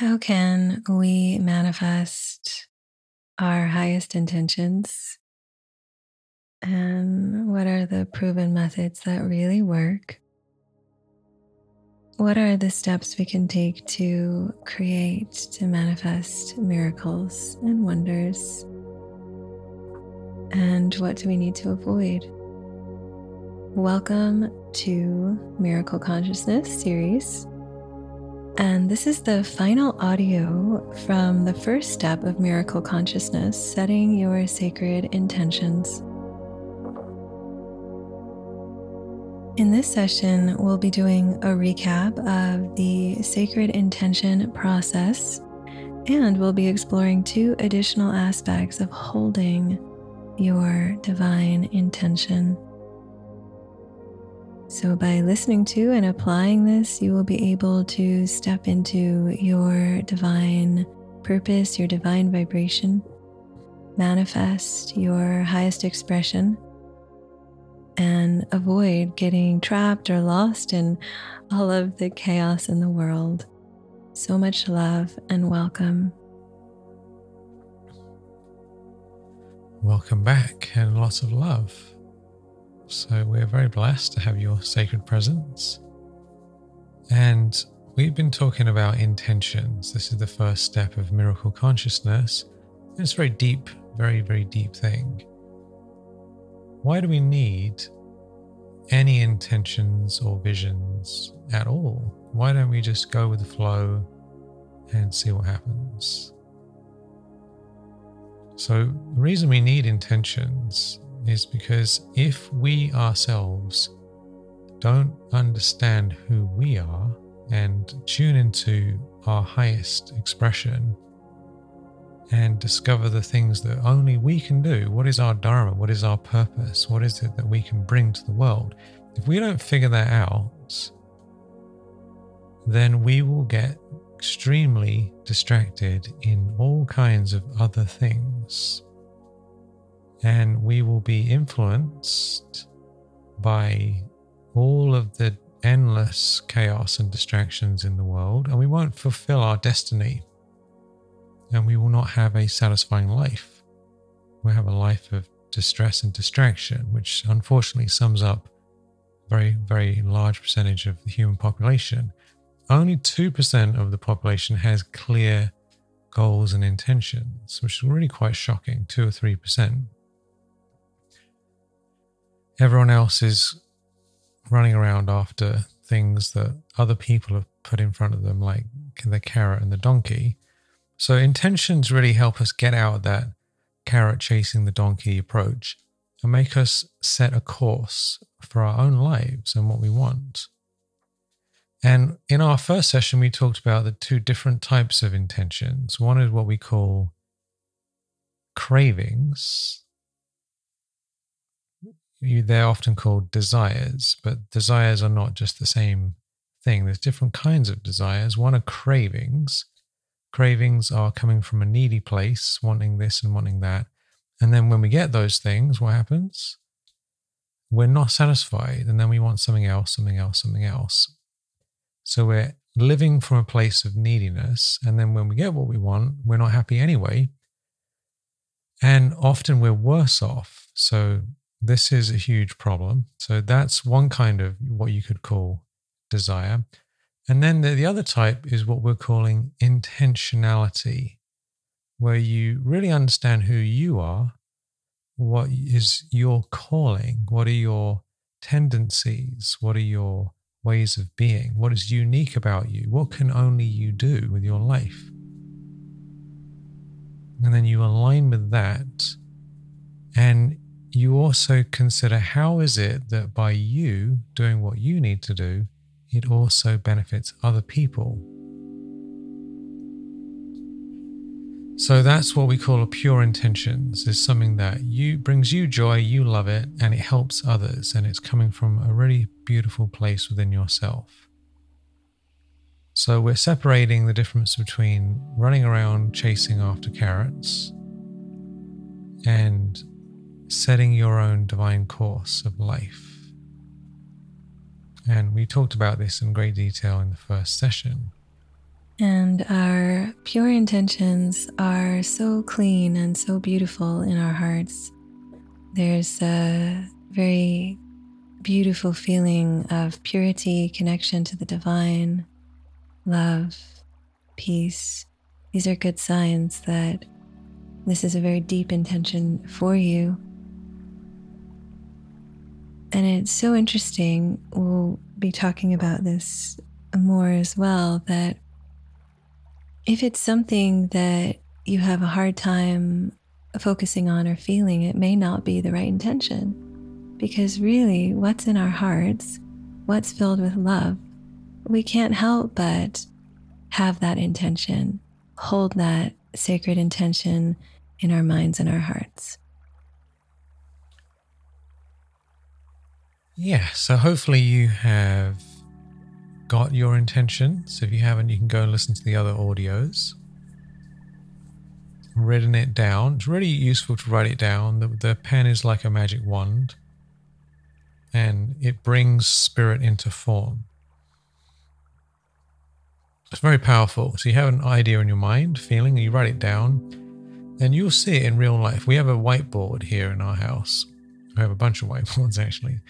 How can we manifest our highest intentions? And what are the proven methods that really work? What are the steps we can take to create, to manifest miracles and wonders? And what do we need to avoid? Welcome to Miracle Consciousness series. And this is the final audio from the first step of Miracle Consciousness setting your sacred intentions. In this session, we'll be doing a recap of the sacred intention process, and we'll be exploring two additional aspects of holding your divine intention. So, by listening to and applying this, you will be able to step into your divine purpose, your divine vibration, manifest your highest expression, and avoid getting trapped or lost in all of the chaos in the world. So much love and welcome. Welcome back and lots of love. So, we're very blessed to have your sacred presence. And we've been talking about intentions. This is the first step of miracle consciousness. It's a very deep, very, very deep thing. Why do we need any intentions or visions at all? Why don't we just go with the flow and see what happens? So, the reason we need intentions is because if we ourselves don't understand who we are and tune into our highest expression and discover the things that only we can do, what is our dharma, what is our purpose, what is it that we can bring to the world, if we don't figure that out, then we will get extremely distracted in all kinds of other things and we will be influenced by all of the endless chaos and distractions in the world, and we won't fulfill our destiny. And we will not have a satisfying life. We'll have a life of distress and distraction, which unfortunately sums up a very, very large percentage of the human population. Only 2% of the population has clear goals and intentions, which is really quite shocking 2 or 3%. Everyone else is running around after things that other people have put in front of them, like the carrot and the donkey. So, intentions really help us get out of that carrot chasing the donkey approach and make us set a course for our own lives and what we want. And in our first session, we talked about the two different types of intentions. One is what we call cravings, they're often called desires, but desires are not just the same thing. There's different kinds of desires. One are cravings. Cravings are coming from a needy place, wanting this and wanting that. And then when we get those things, what happens? We're not satisfied. And then we want something else, something else, something else. So we're living from a place of neediness. And then when we get what we want, we're not happy anyway. And often we're worse off. So this is a huge problem. So that's one kind of what you could call desire. And then the, the other type is what we're calling intentionality, where you really understand who you are, what is your calling, what are your tendencies, what are your ways of being, what is unique about you, what can only you do with your life. And then you align with that. And you also consider how is it that by you doing what you need to do, it also benefits other people. So that's what we call a pure intentions is something that you brings you joy, you love it, and it helps others, and it's coming from a really beautiful place within yourself. So we're separating the difference between running around chasing after carrots and setting your own divine course of life. And we talked about this in great detail in the first session. And our pure intentions are so clean and so beautiful in our hearts. There's a very beautiful feeling of purity, connection to the divine, love, peace. These are good signs that this is a very deep intention for you. And it's so interesting. We'll be talking about this more as well that if it's something that you have a hard time focusing on or feeling, it may not be the right intention. Because really, what's in our hearts, what's filled with love, we can't help but have that intention, hold that sacred intention in our minds and our hearts. Yeah, so hopefully you have got your intentions. If you haven't, you can go and listen to the other audios. Written it down. It's really useful to write it down. The, the pen is like a magic wand and it brings spirit into form. It's very powerful. So you have an idea in your mind, feeling, and you write it down, and you'll see it in real life. We have a whiteboard here in our house. We have a bunch of whiteboards actually.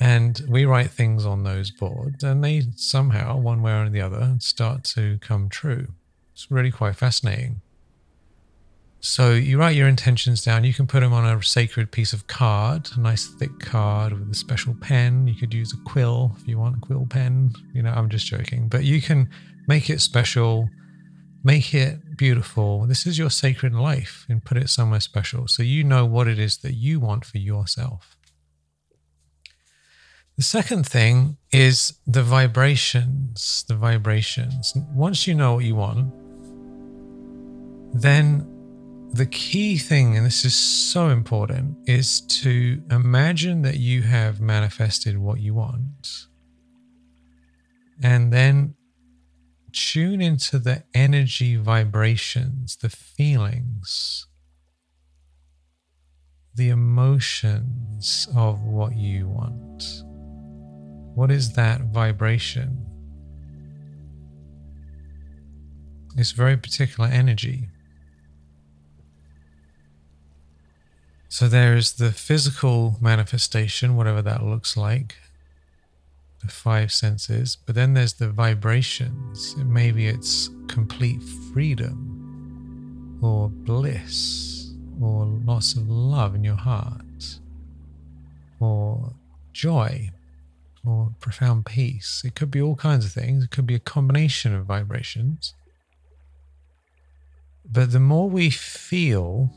And we write things on those boards, and they somehow, one way or the other, start to come true. It's really quite fascinating. So you write your intentions down. You can put them on a sacred piece of card, a nice thick card with a special pen. You could use a quill if you want a quill pen. You know, I'm just joking, but you can make it special, make it beautiful. This is your sacred life and put it somewhere special so you know what it is that you want for yourself. The second thing is the vibrations. The vibrations. Once you know what you want, then the key thing, and this is so important, is to imagine that you have manifested what you want. And then tune into the energy vibrations, the feelings, the emotions of what you want. What is that vibration? It's very particular energy. So there's the physical manifestation, whatever that looks like, the five senses, but then there's the vibrations. Maybe it's complete freedom or bliss or lots of love in your heart or joy or profound peace. It could be all kinds of things, it could be a combination of vibrations. But the more we feel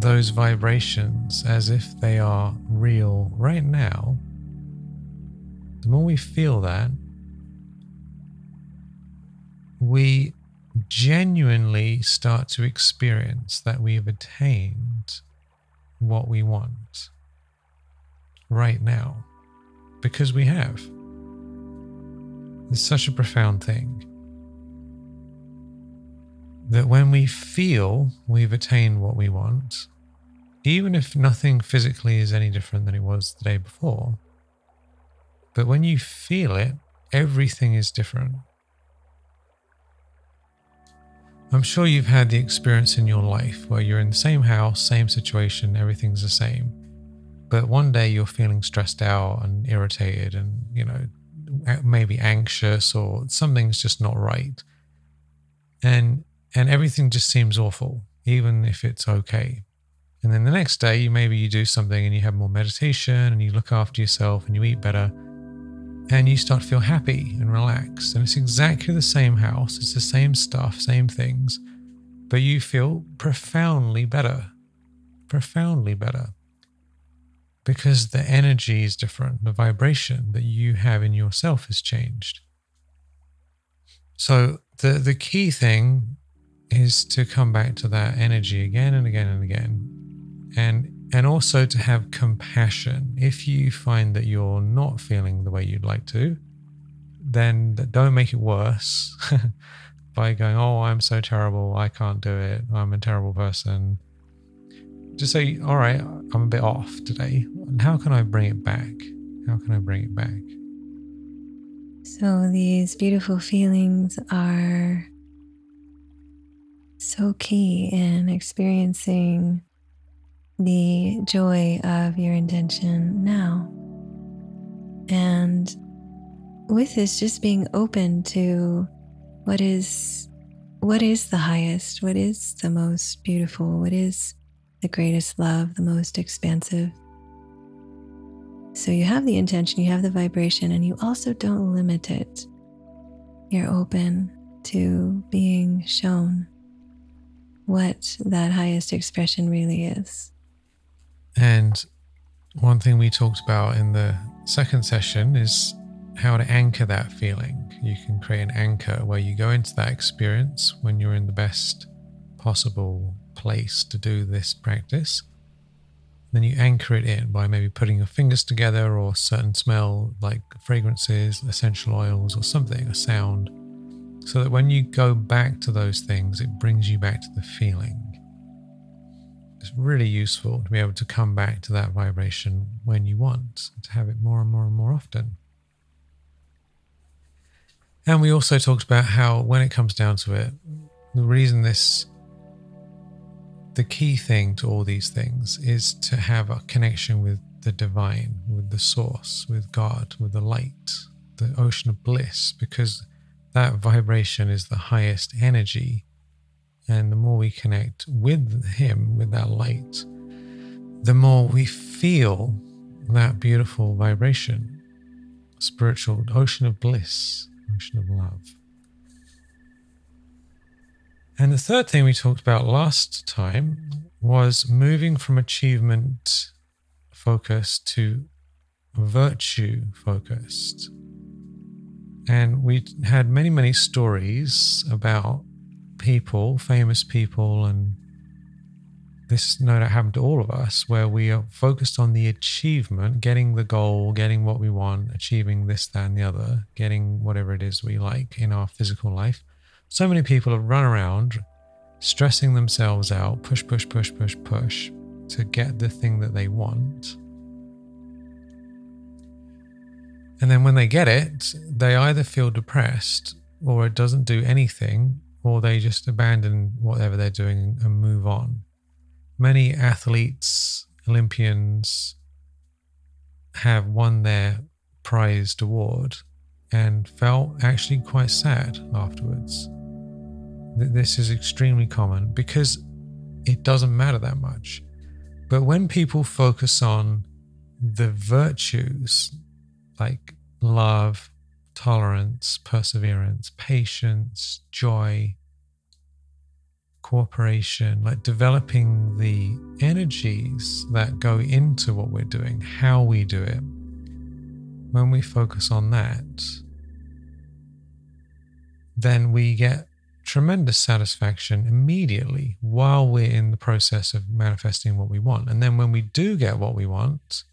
those vibrations as if they are real right now, the more we feel that, we genuinely start to experience that we've attained what we want right now because we have. It's such a profound thing that when we feel we've attained what we want, even if nothing physically is any different than it was the day before, but when you feel it, everything is different. I'm sure you've had the experience in your life where you're in the same house, same situation, everything's the same. But one day you're feeling stressed out and irritated and, you know, maybe anxious or something's just not right. And and everything just seems awful, even if it's okay. And then the next day, maybe you do something and you have more meditation and you look after yourself and you eat better and you start to feel happy and relaxed. And it's exactly the same house, it's the same stuff, same things, but you feel profoundly better. Profoundly better. Because the energy is different, the vibration that you have in yourself has changed. So the the key thing is to come back to that energy again and again and again. And and also to have compassion. If you find that you're not feeling the way you'd like to, then don't make it worse by going, "Oh, I'm so terrible. I can't do it. I'm a terrible person." Just say, "All right, I'm a bit off today. How can I bring it back? How can I bring it back?" So these beautiful feelings are so key in experiencing the joy of your intention now. And with this, just being open to what is what is the highest, what is the most beautiful, what is the greatest love, the most expansive. So you have the intention, you have the vibration, and you also don't limit it. You're open to being shown what that highest expression really is. And one thing we talked about in the second session is how to anchor that feeling. You can create an anchor where you go into that experience when you're in the best possible place to do this practice. Then you anchor it in by maybe putting your fingers together or certain smell like fragrances, essential oils, or something, a sound, so that when you go back to those things, it brings you back to the feeling it's really useful to be able to come back to that vibration when you want, to have it more and more and more often. And we also talked about how, when it comes down to it, the reason this, the key thing to all these things is to have a connection with the divine, with the source, with God, with the light, the ocean of bliss, because that vibration is the highest energy and the more we connect with Him, with that light, the more we feel that beautiful vibration, spiritual ocean of bliss, ocean of love. And the third thing we talked about last time was moving from achievement focused to virtue focused. And we had many, many stories about people, famous people, and this no doubt happened to all of us, where we are focused on the achievement, getting the goal, getting what we want, achieving this, that, and the other, getting whatever it is we like in our physical life. So many people have run around stressing themselves out, push, push, push, push, push to get the thing that they want. And then when they get it, they either feel depressed or it doesn't do anything or they just abandon whatever they're doing and move on. Many athletes, Olympians, have won their prized award and felt actually quite sad afterwards. This is extremely common because it doesn't matter that much. But when people focus on the virtues like love, tolerance, perseverance, patience, joy, cooperation, like developing the energies that go into what we're doing, how we do it. When we focus on that, then we get tremendous satisfaction immediately while we're in the process of manifesting what we want. And then when we do get what we want,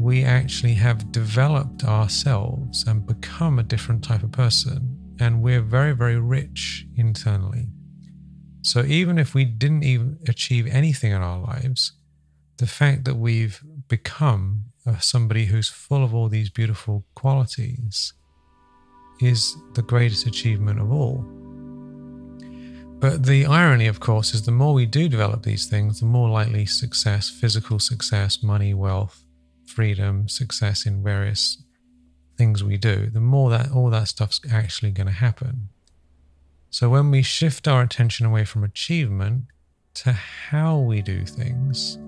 we actually have developed ourselves and become a different type of person. And we're very, very rich internally. So even if we didn't even achieve anything in our lives, the fact that we've become somebody who's full of all these beautiful qualities is the greatest achievement of all. But the irony, of course, is the more we do develop these things, the more likely success, physical success, money, wealth, freedom, success in various things we do, the more that all that stuff's actually going to happen. So when we shift our attention away from achievement to how we do things,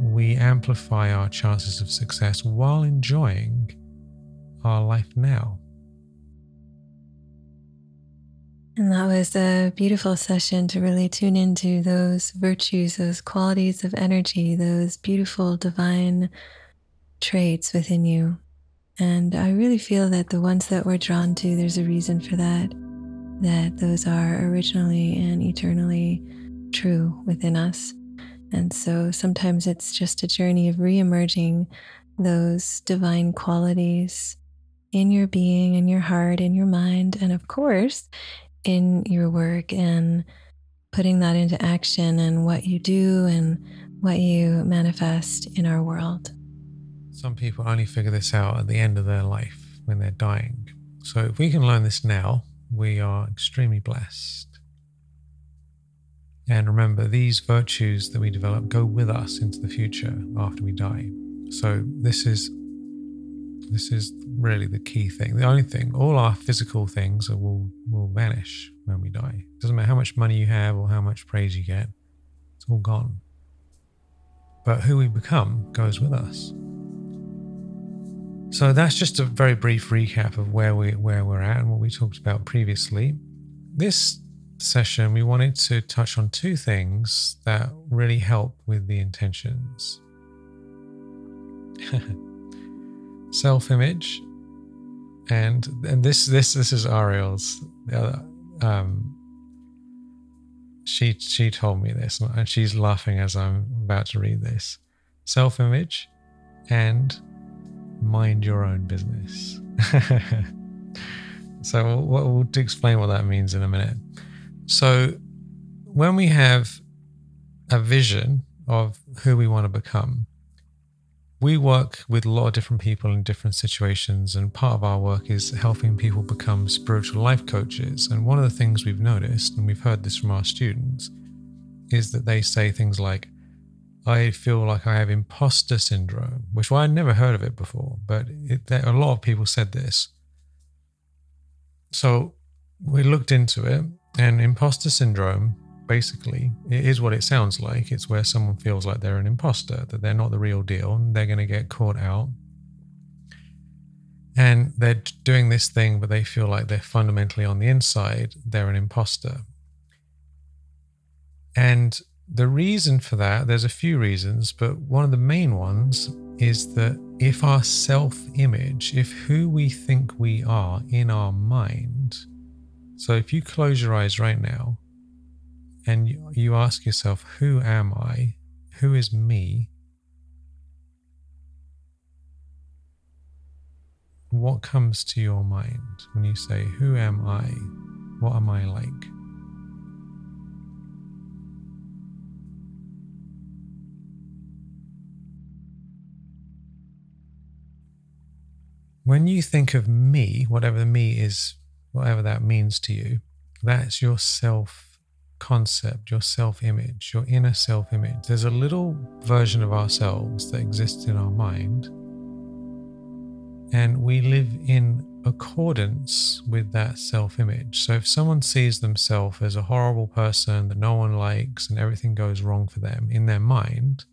we amplify our chances of success while enjoying our life now. And that was a beautiful session to really tune into those virtues, those qualities of energy, those beautiful divine traits within you. And I really feel that the ones that we're drawn to, there's a reason for that, that those are originally and eternally true within us. And so sometimes it's just a journey of re emerging those divine qualities in your being, in your heart, in your mind, and of course, in your work and putting that into action and what you do and what you manifest in our world. Some people only figure this out at the end of their life when they're dying. So if we can learn this now, we are extremely blessed. And remember, these virtues that we develop go with us into the future after we die. So this is this is really the key thing. The only thing, all our physical things will will vanish when we die. It doesn't matter how much money you have or how much praise you get. It's all gone. But who we become goes with us. So that's just a very brief recap of where we where we're at and what we talked about previously. This session we wanted to touch on two things that really help with the intentions. Self-image and and this this this is Ariel's um she she told me this and she's laughing as I'm about to read this. Self-image and mind your own business. so we'll, we'll explain what that means in a minute. So when we have a vision of who we want to become, we work with a lot of different people in different situations, and part of our work is helping people become spiritual life coaches. And one of the things we've noticed, and we've heard this from our students, is that they say things like, I feel like I have imposter syndrome, which well, I never heard of it before, but it, there, a lot of people said this. So we looked into it, and imposter syndrome basically it is what it sounds like. It's where someone feels like they're an imposter, that they're not the real deal, and they're going to get caught out. And they're doing this thing, but they feel like they're fundamentally on the inside, they're an imposter. And the reason for that, there's a few reasons, but one of the main ones is that if our self image, if who we think we are in our mind, so if you close your eyes right now and you ask yourself, Who am I? Who is me? What comes to your mind when you say, Who am I? What am I like? When you think of me, whatever the me is, whatever that means to you, that's your self concept, your self image, your inner self image. There's a little version of ourselves that exists in our mind, and we live in accordance with that self image. So if someone sees themselves as a horrible person that no one likes and everything goes wrong for them in their mind,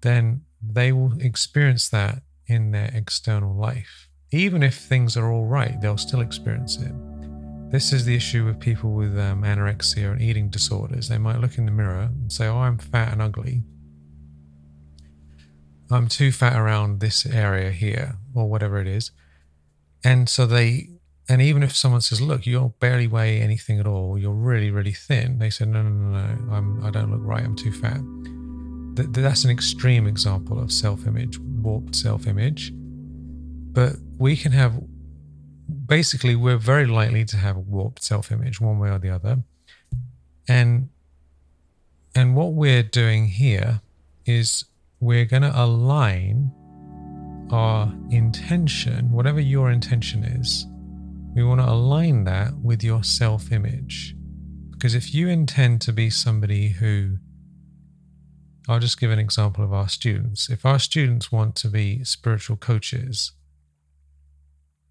then they will experience that in their external life. Even if things are all right, they'll still experience it. This is the issue with people with um, anorexia and eating disorders. They might look in the mirror and say, Oh, I'm fat and ugly. I'm too fat around this area here, or whatever it is. And so they, and even if someone says, Look, you barely weigh anything at all, you're really, really thin, they say, No, no, no, no, I'm, I don't look right, I'm too fat. Th- that's an extreme example of self image warped self image. But we can have, basically, we're very likely to have a warped self image one way or the other. And and what we're doing here is we're going to align our intention, whatever your intention is, we want to align that with your self image. Because if you intend to be somebody who I'll just give an example of our students. If our students want to be spiritual coaches,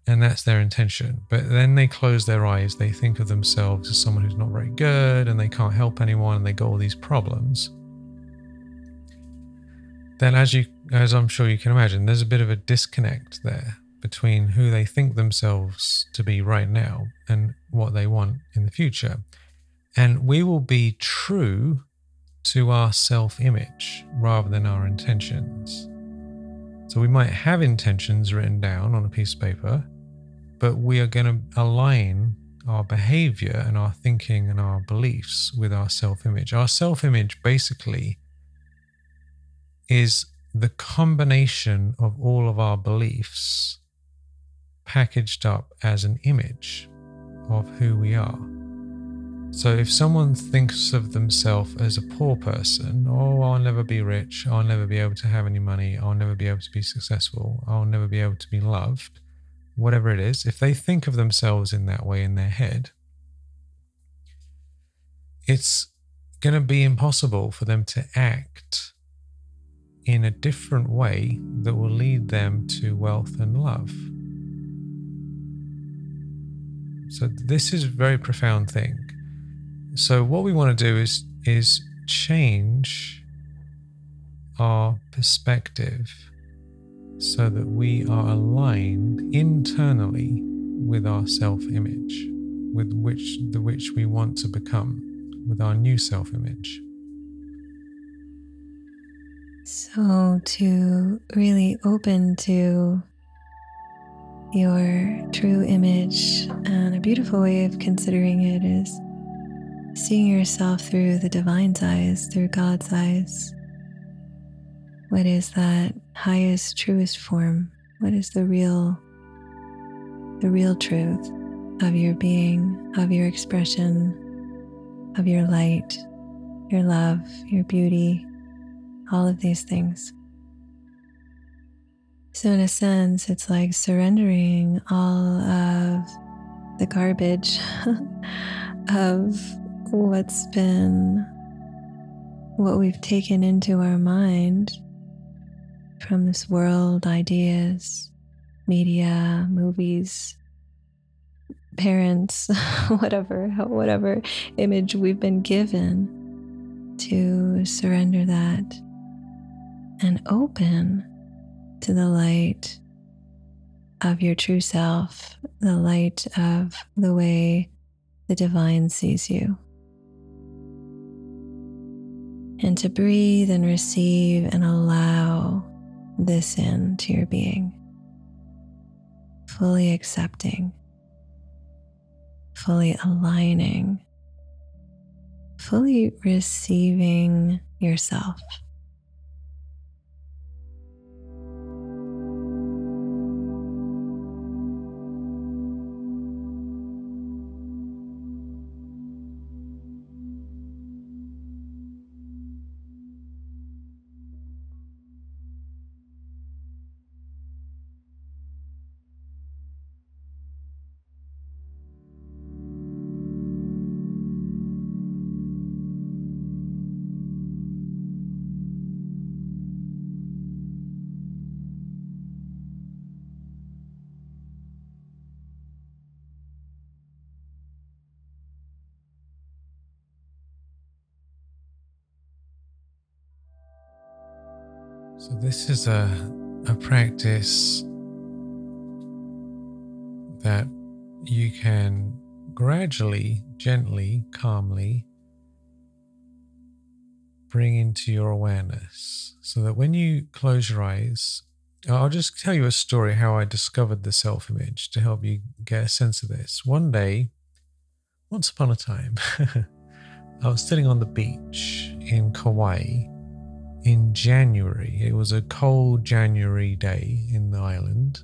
and that's their intention, but then they close their eyes, they think of themselves as someone who's not very good and they can't help anyone and they got all these problems. Then, as you, as I'm sure you can imagine, there's a bit of a disconnect there between who they think themselves to be right now and what they want in the future. And we will be true to our self image rather than our intentions. So we might have intentions written down on a piece of paper, but we are going to align our behavior and our thinking and our beliefs with our self image. Our self image basically is the combination of all of our beliefs packaged up as an image of who we are. So if someone thinks of themselves as a poor person, oh, I'll never be rich, I'll never be able to have any money, I'll never be able to be successful, I'll never be able to be loved, whatever it is, if they think of themselves in that way in their head, it's going to be impossible for them to act in a different way that will lead them to wealth and love. So this is a very profound thing. So what we want to do is is change our perspective so that we are aligned internally with our self-image, with which the which we want to become, with our new self-image. So to really open to your true image. And a beautiful way of considering it is seeing yourself through the divine's eyes, through God's eyes. What is that highest, truest form? What is the real, the real truth of your being, of your expression, of your light, your love, your beauty, all of these things? So, in a sense, it's like surrendering all of the garbage of what's been, what we've taken into our mind from this world, ideas, media, movies, parents, whatever, whatever image we've been given, to surrender that and open to the light of your true self, the light of the way the divine sees you. And to breathe and receive and allow this into your being, fully accepting, fully aligning, fully receiving yourself. This is a, a practice that you can gradually, gently, calmly bring into your awareness so that when you close your eyes, I'll just tell you a story how I discovered the self image to help you get a sense of this. One day, once upon a time, I was sitting on the beach in Kauai in January. It was a cold January day in the island.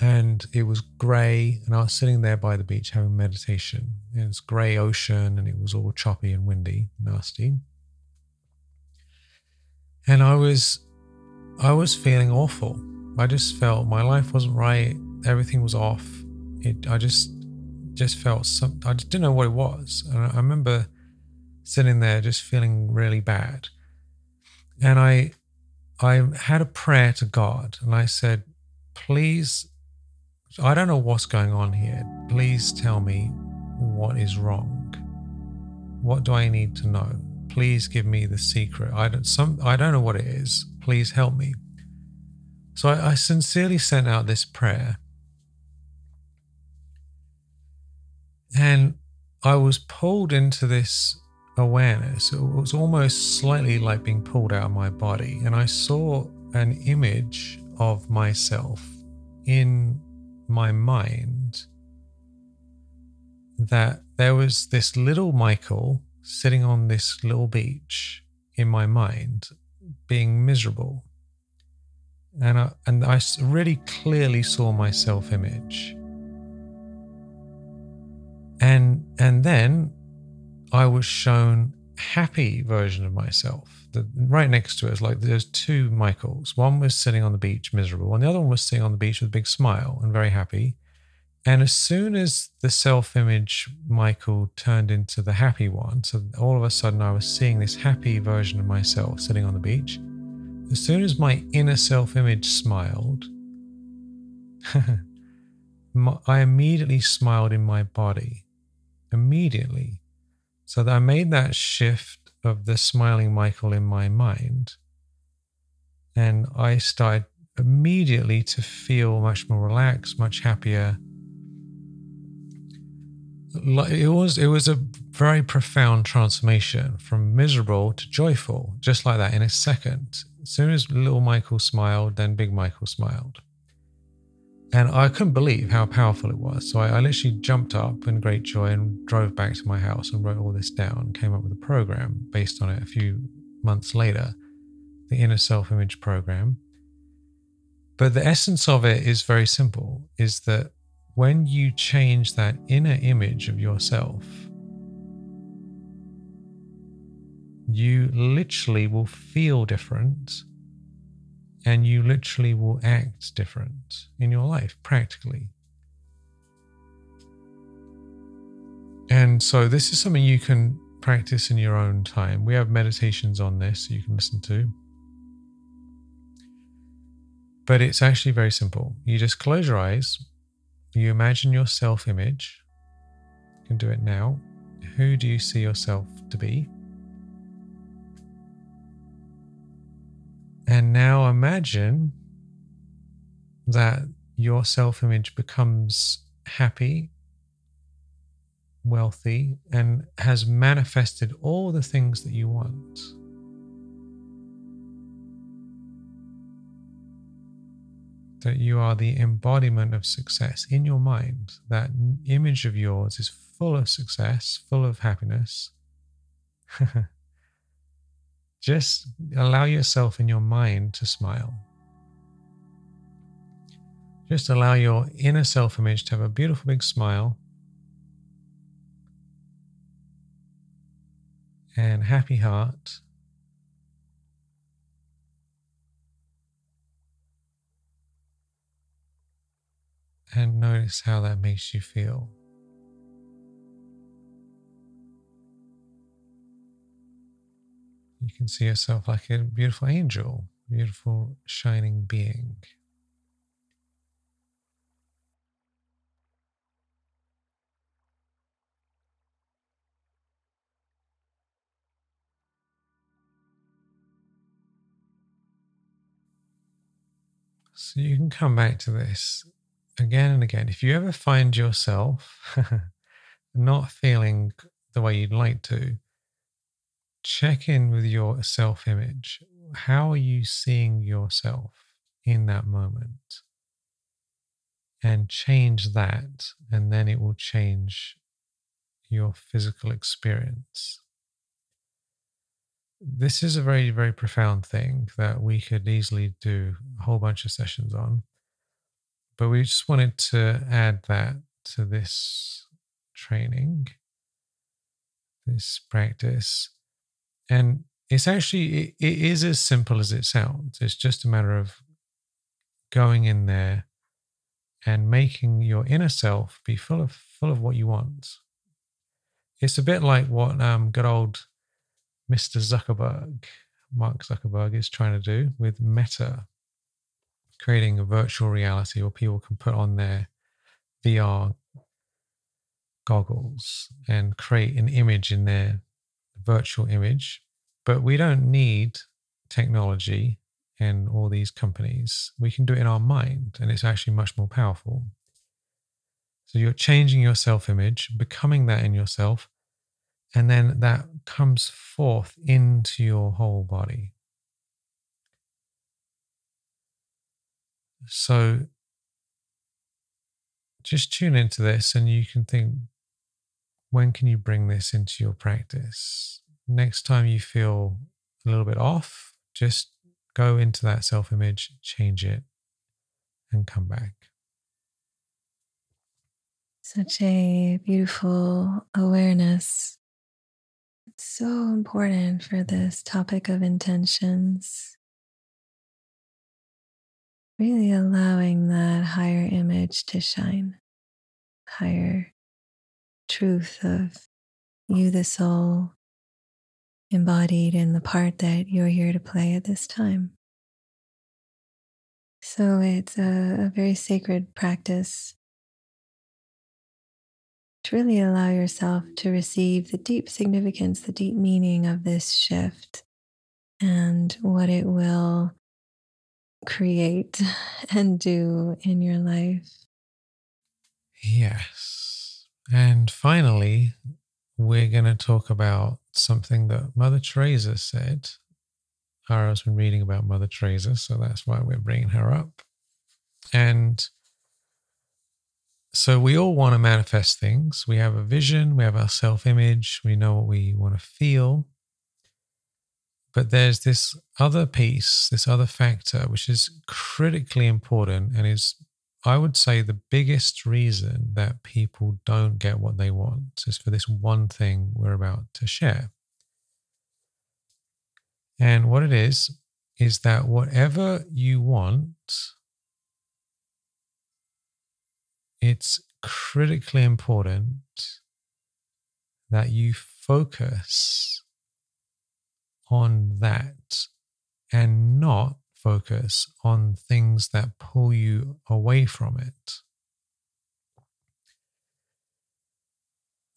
And it was grey, and I was sitting there by the beach having meditation. And it's grey ocean, and it was all choppy and windy, nasty. And I was, I was feeling awful. I just felt my life wasn't right. Everything was off. It, I just, just felt some. I just didn't know what it was. And I remember sitting there just feeling really bad and I I had a prayer to God and I said, please, I don't know what's going on here. Please tell me what is wrong. What do I need to know? Please give me the secret. I don't some I don't know what it is. Please help me. So I, I sincerely sent out this prayer. And I was pulled into this awareness. It was almost slightly like being pulled out of my body. And I saw an image of myself in my mind that there was this little Michael sitting on this little beach in my mind being miserable. And I, and I really clearly saw my self image. And, and then I was shown happy version of myself. The, right next to it is like there's two Michaels. One was sitting on the beach miserable, and the other one was sitting on the beach with a big smile and very happy. And as soon as the self image Michael turned into the happy one, so all of a sudden I was seeing this happy version of myself sitting on the beach. As soon as my inner self image smiled, I immediately smiled in my body. Immediately. So that I made that shift of the smiling Michael in my mind. And I started immediately to feel much more relaxed, much happier. It was it was a very profound transformation from miserable to joyful, just like that in a second. As soon as little Michael smiled, then big Michael smiled. And I couldn't believe how powerful it was. So I, I, literally jumped up in great joy and drove back to my house and wrote all this down, came up with a program based on it a few months later, the Inner Self Image program. But the essence of it is very simple is that when you change that inner image of yourself, you literally will feel different and you literally will act different in your life practically. And so, this is something you can practice in your own time. We have meditations on this you can listen to. But it's actually very simple. You just close your eyes, you imagine your self image. You can do it now. Who do you see yourself to be? And now imagine that your self image becomes happy, wealthy, and has manifested all the things that you want. That you are the embodiment of success in your mind. That image of yours is full of success, full of happiness. Just allow yourself in your mind to smile. Just allow your inner self image to have a beautiful big smile and happy heart. And notice how that makes you feel. You can see yourself like a beautiful angel, beautiful shining being. So you can come back to this again and again. If you ever find yourself not feeling the way you'd like to, check in with your self image. How are you seeing yourself in that moment? And change that, and then it will change your physical experience. This is a very, very profound thing that we could easily do a whole bunch of sessions on. But we just wanted to add that to this training, this practice and it's actually, it, it is as simple as it sounds. It's just a matter of going in there and making your inner self be full of full of what you want. It's a bit like what um, good old Mr. Zuckerberg, Mark Zuckerberg, is trying to do with Meta, creating a virtual reality where people can put on their VR goggles and create an image in their virtual image, but we don't need technology and all these companies. We can do it in our mind, and it's actually much more powerful. So you're changing your self image, becoming that in yourself, and then that comes forth into your whole body. So just tune into this and you can think when can you bring this into your practice? Next time you feel a little bit off, just go into that self image, change it, and come back. Such a beautiful awareness It's so important for this topic of intentions. Really allowing that higher image to shine, higher truth of you, the soul, embodied in the part that you're here to play at this time. So it's a, a very sacred practice to really allow yourself to receive the deep significance, the deep meaning of this shift and what it will create and do in your life. Yes. And finally, we're going to talk about something that Mother Teresa said. Ara's been reading about Mother Teresa, so that's why we're bringing her up. And so we all want to manifest things. We have a vision, we have our self image, we know what we want to feel. But there's this other piece, this other factor, which is critically important and is, I would say, the biggest reason that people don't get what they want is for this one thing we're about to share. And what it is, is that whatever you want, it's critically important that you focus on that and not focus on things that pull you away from it.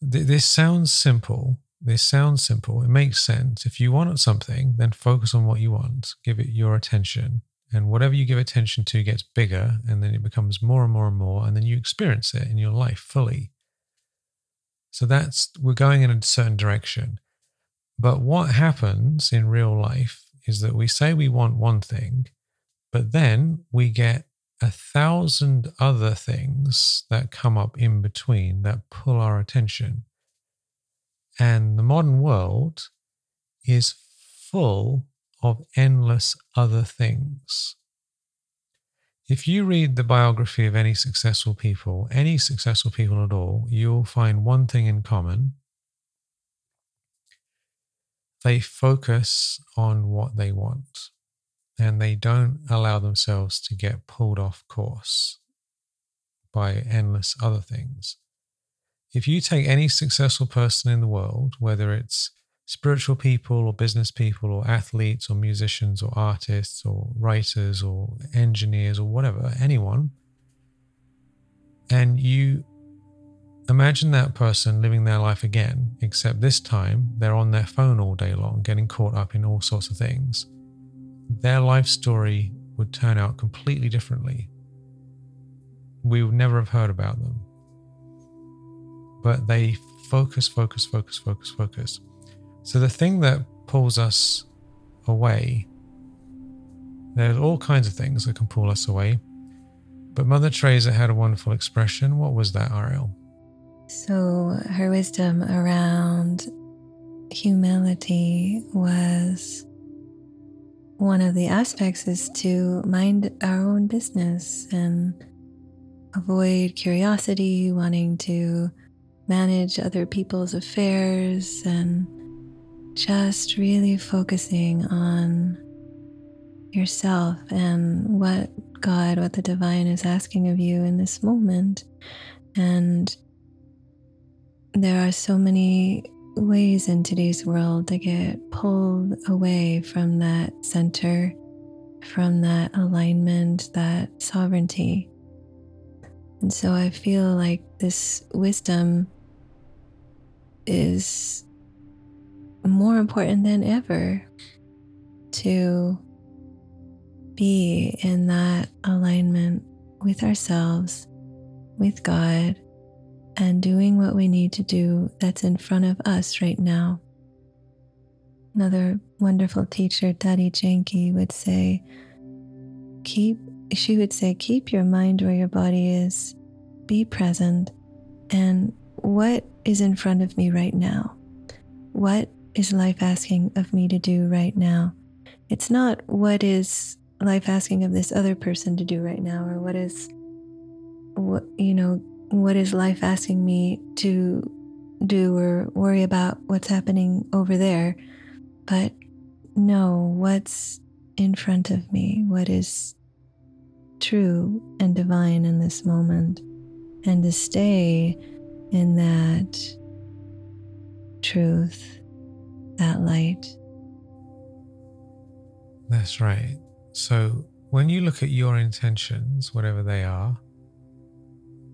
This sounds simple. This sounds simple. It makes sense. If you want something, then focus on what you want, give it your attention, and whatever you give attention to gets bigger, and then it becomes more and more and more, and then you experience it in your life fully. So that's, we're going in a certain direction. But what happens in real life is that we say we want one thing, but then we get a thousand other things that come up in between that pull our attention. And the modern world is full of endless other things. If you read the biography of any successful people, any successful people at all, you'll find one thing in common. They focus on what they want and they don't allow themselves to get pulled off course by endless other things. If you take any successful person in the world, whether it's spiritual people or business people or athletes or musicians or artists or writers or engineers or whatever, anyone, and you imagine that person living their life again, except this time they're on their phone all day long, getting caught up in all sorts of things. Their life story would turn out completely differently. We would never have heard about them. But they focus, focus, focus, focus, focus. So the thing that pulls us away, there's all kinds of things that can pull us away. But Mother Teresa had a wonderful expression. What was that, Ariel? So her wisdom around humility was one of the aspects is to mind our own business and avoid curiosity, wanting to manage other people's affairs and just really focusing on yourself and what God, what the divine is asking of you in this moment. And there are so many ways in today's world to get pulled away from that center, from that alignment, that sovereignty. And so I feel like this wisdom is more important than ever to be in that alignment with ourselves, with God, and doing what we need to do that's in front of us right now. Another wonderful teacher, Dadi Janki, would say, keep, she would say, keep your mind where your body is, be present, and what is in front of me right now? What is life asking of me to do right now? It's not what is life asking of this other person to do right now, or what is, what, you know, what is life asking me to do or worry about what's happening over there, but know what's in front of me, what is true and divine in this moment, and to stay in that truth, that light. That's right. So when you look at your intentions, whatever they are,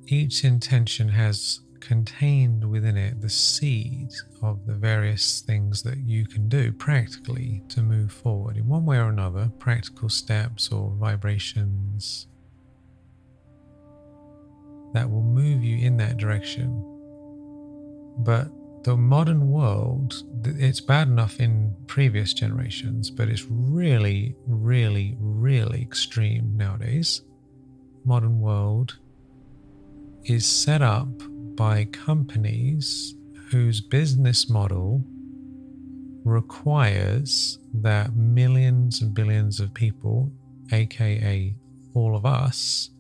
each intention has contained within it the seed of the various things that you can do practically to move forward in one way or another, practical steps or vibrations that will move you in that direction. But the modern world, it's bad enough in previous generations, but it's really, really, really extreme nowadays. Modern world is set up by companies whose business model requires that millions and billions of people, aka all of us,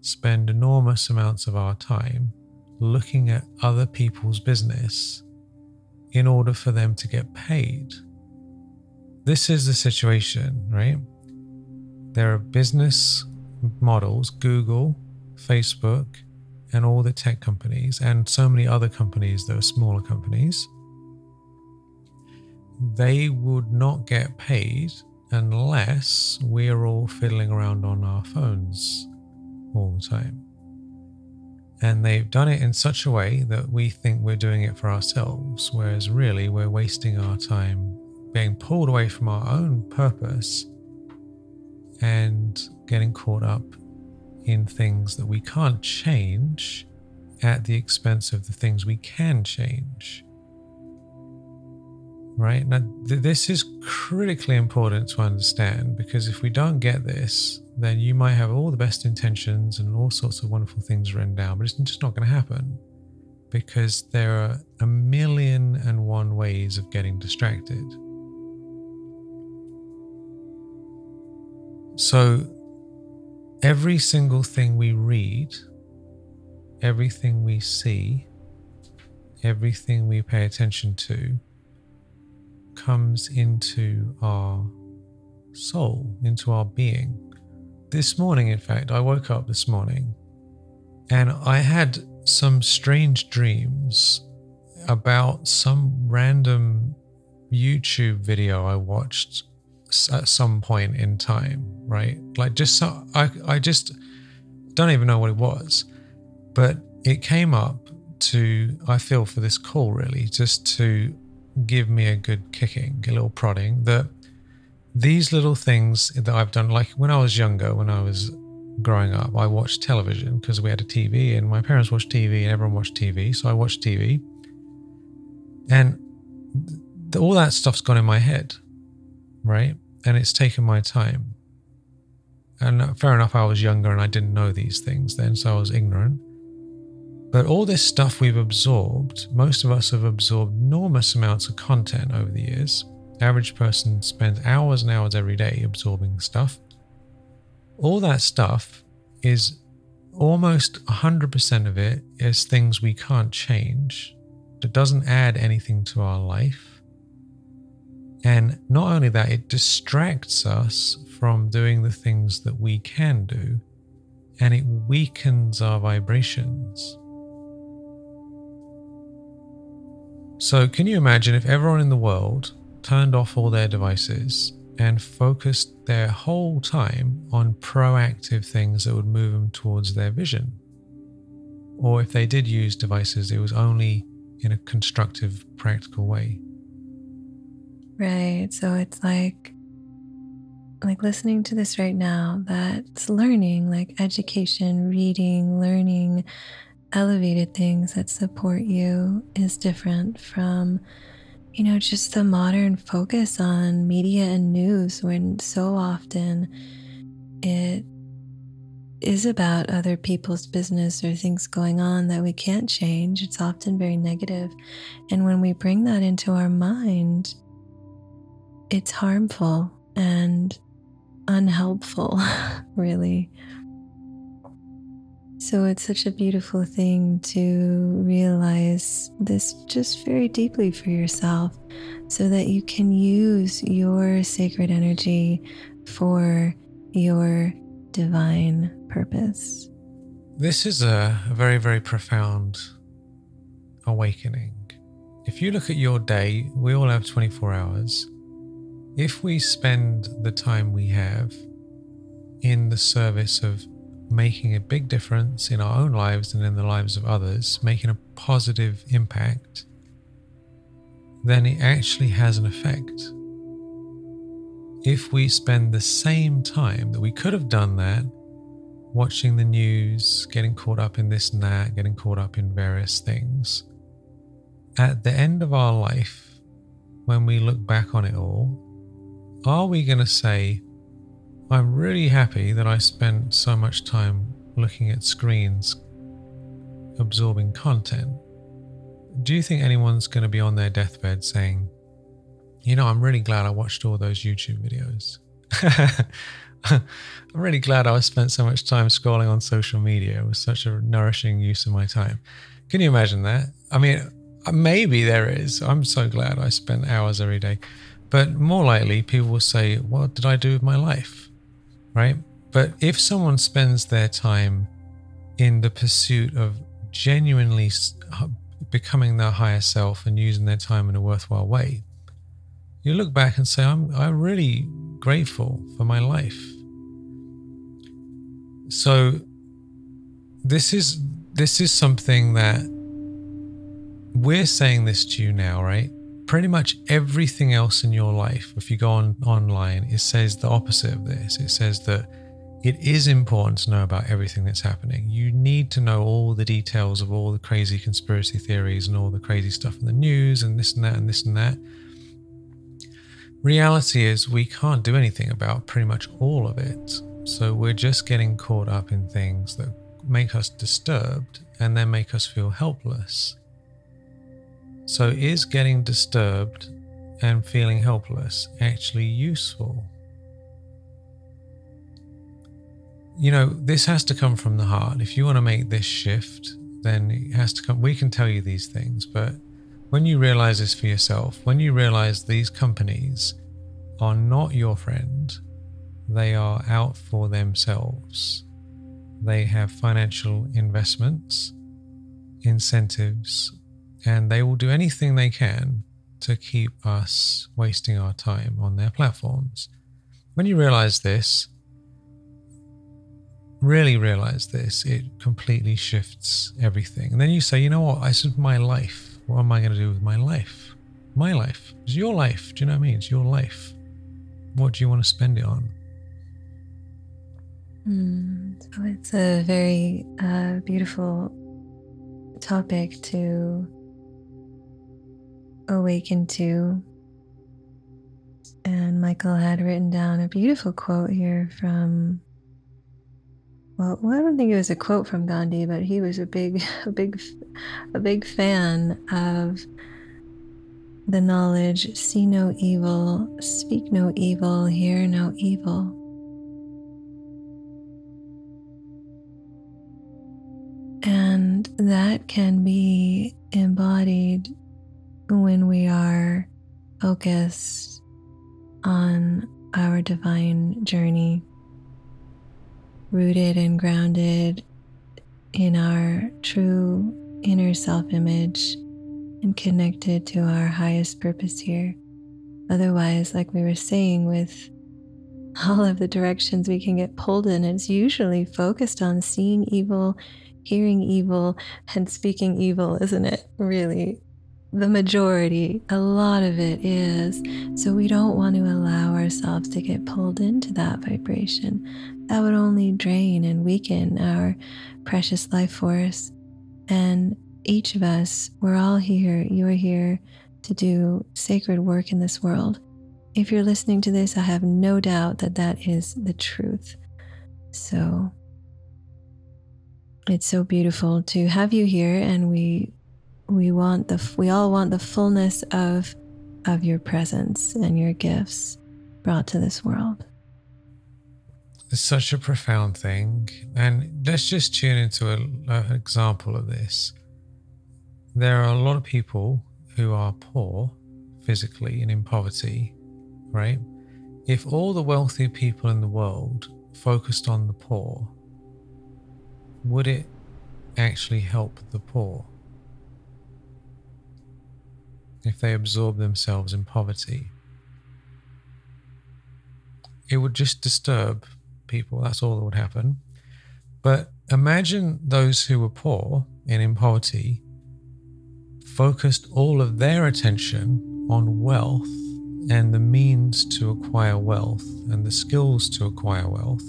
spend enormous amounts of our time looking at other people's business in order for them to get paid. This is the situation, right? There are business models, Google, Facebook, and all the tech companies, and so many other companies that are smaller companies. They would not get paid unless we're all fiddling around on our phones all the time. And they've done it in such a way that we think we're doing it for ourselves, whereas really we're wasting our time being pulled away from our own purpose and getting caught up in things that we can't change at the expense of the things we can change. Right? Now, th- this is critically important to understand because if we don't get this, then you might have all the best intentions and all sorts of wonderful things written down, but it's just not going to happen because there are a million and one ways of getting distracted. So, every single thing we read, everything we see, everything we pay attention to comes into our soul, into our being. This morning, in fact, I woke up this morning and I had some strange dreams about some random YouTube video I watched at some point in time, right? Like just so, I I just don't even know what it was, but it came up to I feel for this call really just to give me a good kicking, a little prodding that these little things that I've done, like when I was younger, when I was growing up, I watched television because we had a TV and my parents watched TV and everyone watched TV. So I watched TV. And th- all that stuff's gone in my head, right? And it's taken my time. And uh, fair enough, I was younger and I didn't know these things then, so I was ignorant. But all this stuff we've absorbed, most of us have absorbed enormous amounts of content over the years The average person spends hours and hours every day absorbing stuff. All that stuff is almost 100% of it is things we can't change. It doesn't add anything to our life. And not only that, it distracts us from doing the things that we can do and it weakens our vibrations. So, can you imagine if everyone in the world turned off all their devices and focused their whole time on proactive things that would move them towards their vision. Or if they did use devices, it was only in a constructive, practical way. Right. So it's like like listening to this right now that's learning like education reading learning elevated things that support you is different from you know, just the modern focus on media and news when so often it is about other people's business or things going on that we can't change. It's often very negative. And when we bring that into our mind, it's harmful and unhelpful, really. So it's such a beautiful thing to realize this just very deeply for yourself so that you can use your sacred energy for your divine purpose. This is a, very, very profound awakening. If you look at your day, we all have 24 hours. If we spend the time we have in the service of making a big difference in our own lives and in the lives of others, making a positive impact, then it actually has an effect. If we spend the same time that we could have done that watching the news, getting caught up in this and that, getting caught up in various things, at the end of our life, when we look back on it all, are we going to say, I'm really happy that I spent so much time looking at screens, absorbing content. Do you think anyone's going to be on their deathbed saying, you know, I'm really glad I watched all those YouTube videos? I'm really glad I spent so much time scrolling on social media. It was such a nourishing use of my time. Can you imagine that? I mean, uh, maybe there is. I'm so glad I spent hours every day. But more likely, people will say, What did I do with my life? right? But if someone spends their time in the pursuit of genuinely becoming their higher self and using their time in a worthwhile way, you look back and say, I'm, I'm really grateful for my life. So this is this is something that we're saying this to you now, right? Pretty much everything else in your life, if you go on online, it says the opposite of this. It says that it is important to know about everything that's happening. You need to know all the details of all the crazy conspiracy theories and all the crazy stuff in the news and this and that and this and that. Reality is, we can't do anything about pretty much all of it. So we're just getting caught up in things that make us disturbed and then make us feel helpless. So, is getting disturbed and feeling helpless actually useful? You know, this has to come from the heart. If you want to make this shift, then it has to come. We can tell you these things, but when you realize this for yourself, when you realize these companies are not your friend, they are out for themselves. They have financial investments, incentives, and they will do anything they can to keep us wasting our time on their platforms. When you realize this, really realize this, it completely shifts everything. And then you say, you know what? This is my life. What am I going to do with my life? My life. It's your life. Do you know what I mean? It's your life. What do you want to spend it on? Mm, it's a very uh, beautiful topic to awaken to. And Michael had written down a beautiful quote here from well, well, I don't think it was a quote from Gandhi, but he was a big, a big, a big fan of the knowledge: see no evil, speak no evil, hear no evil. And that can be embodied when we are focused on our divine journey, rooted and grounded in our true inner self image and connected to our highest purpose here. Otherwise, like we were saying, with all of the directions we can get pulled in, it's usually focused on seeing evil, hearing evil, and speaking evil, isn't it? Really, the majority, a lot of it is. So we don't want to allow ourselves to get pulled into that vibration. That would only drain and weaken our precious life force. And each of us, we're all here. You're here to do sacred work in this world. If you're listening to this, I have no doubt that that is the truth. So it's so beautiful to have you here, and we we want the we all want the fullness of of your presence and your gifts brought to this world. it's such a profound thing. And let's just tune into an example of this. There are a lot of people who are poor physically and in poverty, right? If all the wealthy people in the world focused on the poor, would it actually help the poor? If they absorb themselves in poverty, it would just disturb people. That's all that would happen. But imagine those who were poor and in poverty focused all of their attention on wealth and the means to acquire wealth and the skills to acquire wealth.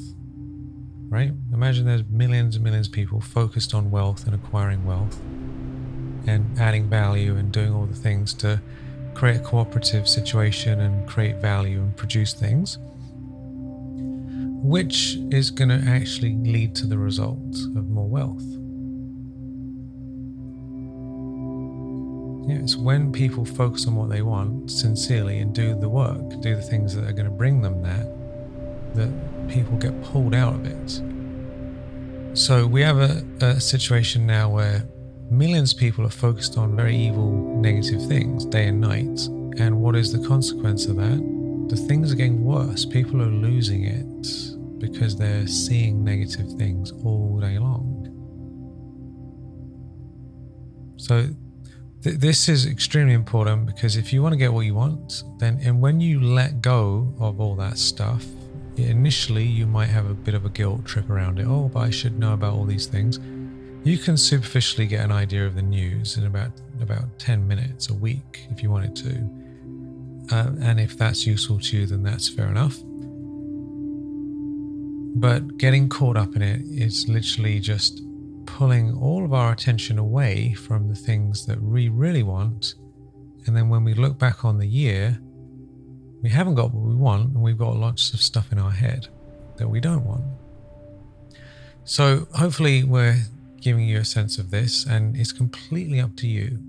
Right? Imagine there's millions and millions of people focused on wealth and acquiring wealth and adding value and doing all the things to create a cooperative situation and create value and produce things which is going to actually lead to the result of more wealth. Yeah, it's when people focus on what they want sincerely and do the work, do the things that are going to bring them that, that people get pulled out of it. So we have a, a situation now where millions of people are focused on very evil, negative things day and night. And what is the consequence of that? The things are getting worse. People are losing it because they're seeing negative things all day long. So, th- this is extremely important because if you want to get what you want, then and when you let go of all that stuff, initially you might have a bit of a guilt trip around it. Oh, but I should know about all these things. You can superficially get an idea of the news in about about 10 minutes a week if you wanted to. Uh, and if that's useful to you, then that's fair enough. But getting caught up in it is literally just pulling all of our attention away from the things that we really want. And then when we look back on the year, we haven't got what we want, and we've got lots of stuff in our head that we don't want. So, hopefully, we're giving you a sense of this, and it's completely up to you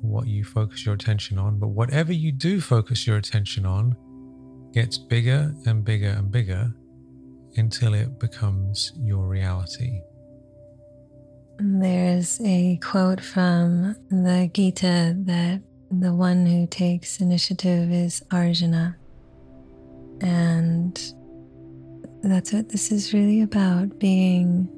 what you focus your attention on. But whatever you do focus your attention on gets bigger and bigger and bigger until it becomes your reality. There's a quote from the Gita that the one who takes initiative is Arjuna. And that's what this is really about being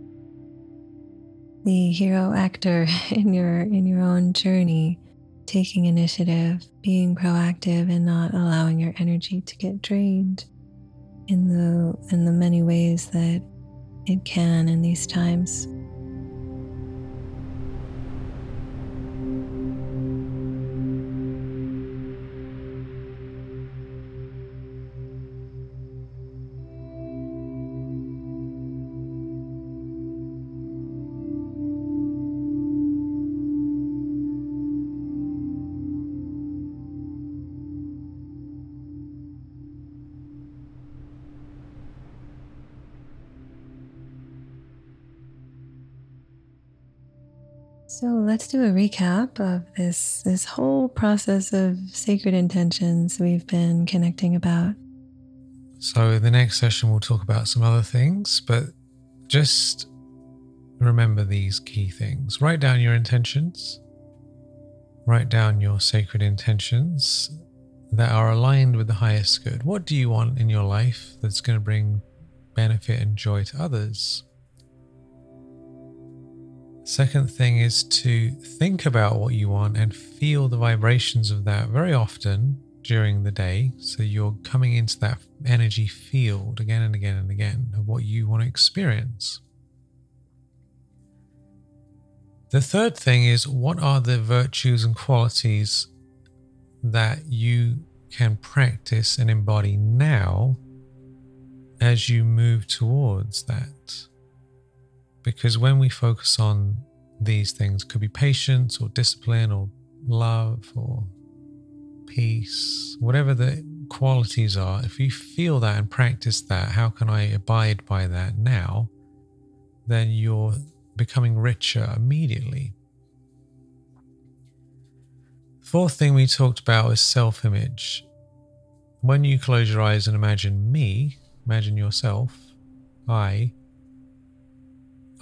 the hero actor in your in your own journey taking initiative being proactive and not allowing your energy to get drained in the in the many ways that it can in these times. So let's do a recap of this this whole process of sacred intentions we've been connecting about. So the next session we'll talk about some other things, but just remember these key things. Write down your intentions. Write down your sacred intentions that are aligned with the highest good. What do you want in your life that's going to bring benefit and joy to others? Second thing is to think about what you want and feel the vibrations of that very often during the day. So you're coming into that energy field again and again and again of what you want to experience. The third thing is what are the virtues and qualities that you can practice and embody now as you move towards that? Because when we focus on these things, could be patience or discipline or love or peace, whatever the qualities are, if you feel that and practice that, how can I abide by that now? Then you're becoming richer immediately. Fourth thing we talked about is self image. When you close your eyes and imagine me, imagine yourself, eye,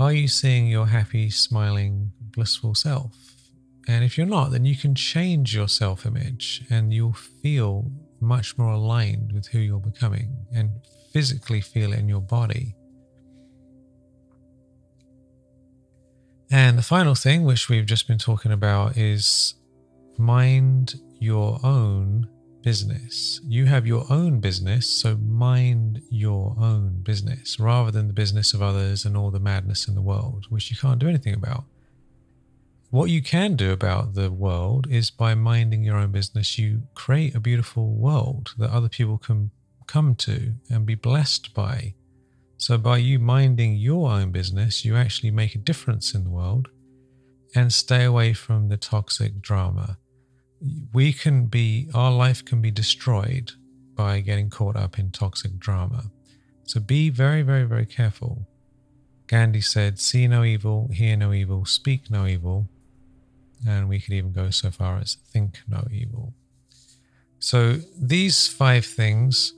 are you seeing your happy, smiling, blissful self? And if you're not, then you can change your self image and you'll feel much more aligned with who you're becoming and physically feel it in your body. And the final thing, which we've just been talking about, is mind your own business. You have your own business, so mind your own business rather than the business of others and all the madness in the world, which you can't do anything about. What you can do about the world is by minding your own business, you create a beautiful world that other people can come to and be blessed by. So, by you minding your own business, you actually make a difference in the world and stay away from the toxic drama. We can be, our life can be destroyed by getting caught up in toxic drama. So, be very, very, very careful. Gandhi said, See no evil, hear no evil, speak no evil, and we could even go so far as think no evil. So these five things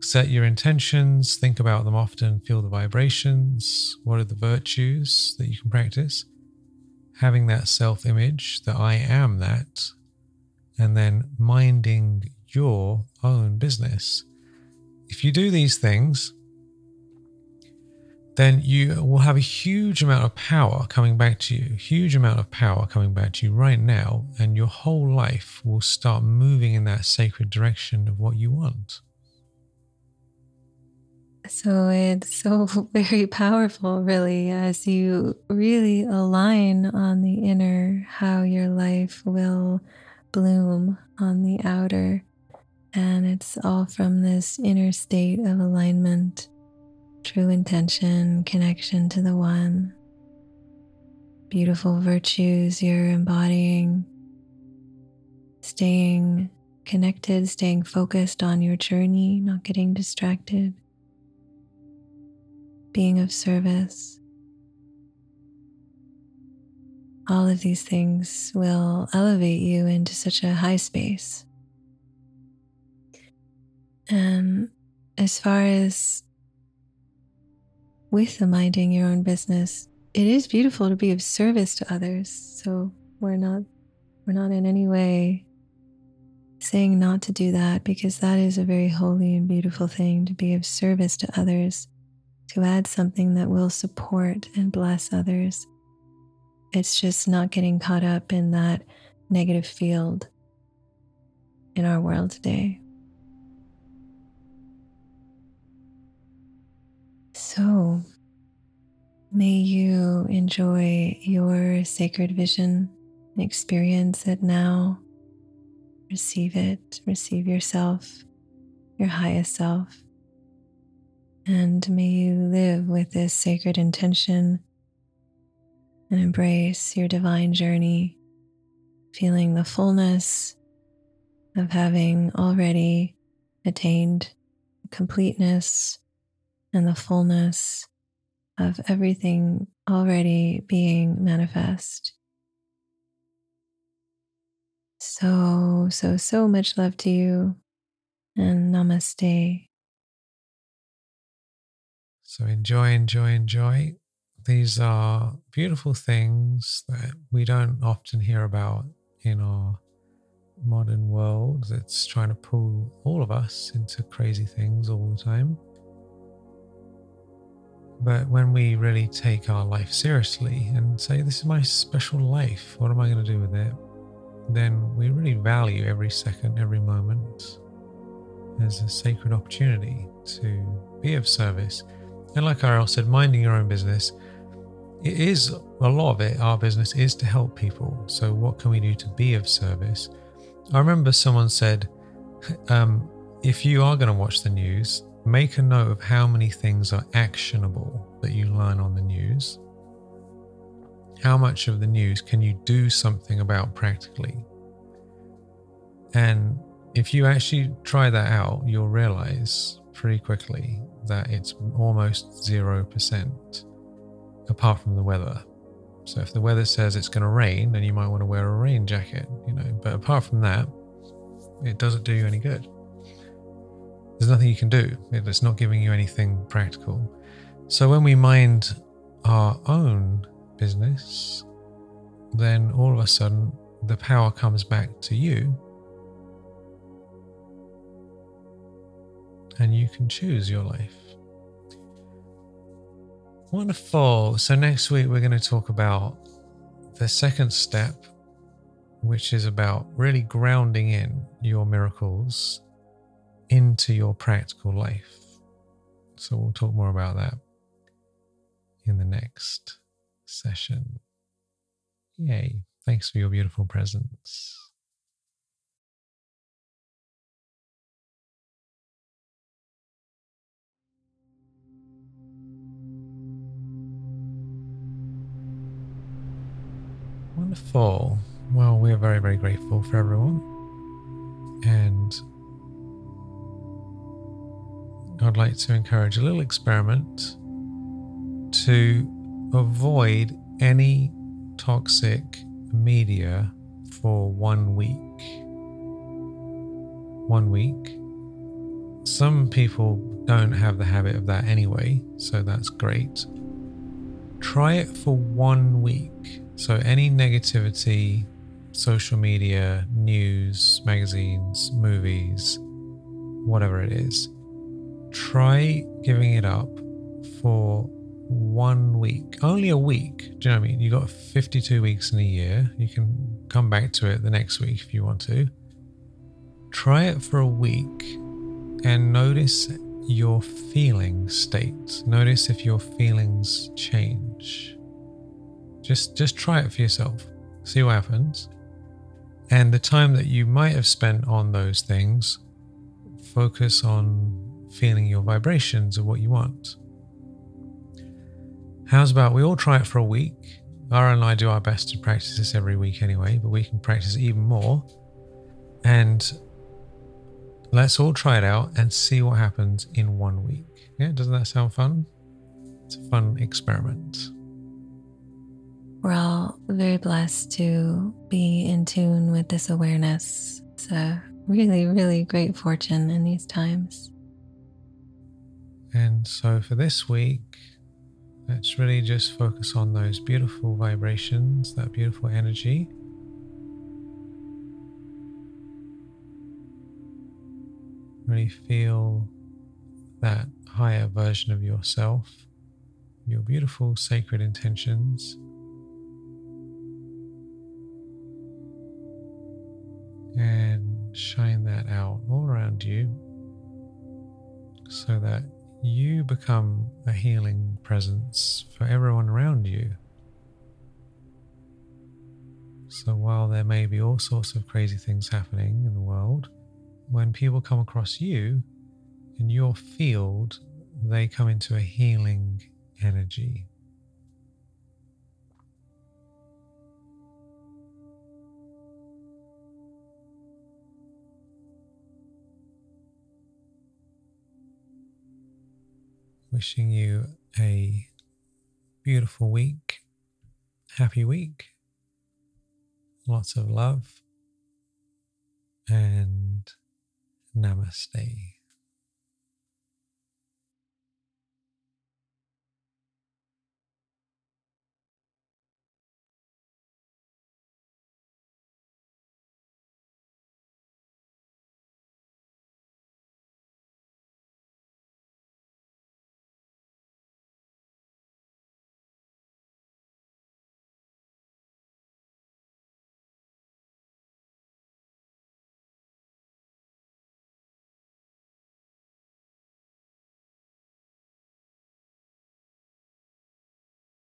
set your intentions, think about them often, feel the vibrations. What are the virtues that you can practice? Having that self image that I am that, and then minding your own business. If you do these things, then you will have a huge amount of power coming back to you, huge amount of power coming back to you right now, and your whole life will start moving in that sacred direction of what you want. So it's so very powerful, really, as you really align on the inner, how your life will bloom on the outer. And it's all from this inner state of alignment true intention, connection to the One, beautiful virtues you're embodying, staying connected, staying focused on your journey, not getting distracted, being of service. All of these things will elevate you into such a high space. And as far as with the minding your own business, it is beautiful to be of service to others. So we're not we're not in any way saying not to do that because that is a very holy and beautiful thing to be of service to others, to add something that will support and bless others. It's just not getting caught up in that negative field in our world today. So, may you enjoy your sacred vision experience it now. Receive it, receive yourself, your highest self. And may you live with this sacred intention and embrace your divine journey, feeling the fullness of having already attained completeness and the fullness of everything already being manifest. So, so, so much love to you and namaste. So, enjoy, enjoy, enjoy. These are beautiful things that we don't often hear about in our modern world that's trying to pull all of us into crazy things all the time. But when we really take our life seriously and say, This is my special life, what am I going to do with it? Then we really value every second, every moment as a sacred opportunity to be of service. And like Ariel said, minding your own business, it is a lot of it, our business is to help people. So, what can we do to be of service? I remember someone said, um, if you are going to watch the news, make a note of how many things are actionable that you learn on the news. How much of the news can you do something about practically? And if you actually try that out, you'll realize pretty quickly that it's almost 0% apart from the weather. So if the weather says it's going to rain, then you might want to wear a rain jacket, you know, but apart from that, it doesn't do you any good there's nothing you can do. It's not giving you anything practical. So when we mind our own business, then all of a sudden the power comes back to you and you can choose your life. Wonderful. So, next week we're going to talk about the second step, which is about really grounding in your miracles into your practical life. So, we'll talk more about that in the next session. Yay. Thanks for your beautiful presence. Wonderful. Well, we're very, very grateful for everyone. And I'd like to encourage a little experiment to avoid any toxic media for one week. One week. Some people don't have the habit of that anyway, so that's great. Try it for one week. So, any negativity, social media, news, magazines, movies, whatever it is, try giving it up for one week, only a week. Do you know what I mean? You got 52 weeks in a year. You can come back to it the next week if you want to. Try it for a week and notice your feeling state. Notice if your feelings change. Just just try it for yourself. See what happens. And the time that you might have spent on those things, focus on feeling your vibrations of what you want. How's about we all try it for a week? Lara and I do our best to practice this every week anyway, but we can practice even more. And let's all try it out and see what happens in one week. Yeah, doesn't that sound fun? It's a fun experiment. We're all very blessed to be in tune with this awareness. It's a really, really great fortune in these times. And so for this week, Let's really just focus on those beautiful vibrations, that beautiful energy. Really feel that higher version of yourself, your beautiful sacred intentions. And shine that out all around you so that you become a healing presence for everyone around you. So while there may be all sorts of crazy things happening in the world, when people come across you in your field, they come into a healing energy. Wishing you a beautiful week, happy week, lots of love, and namaste.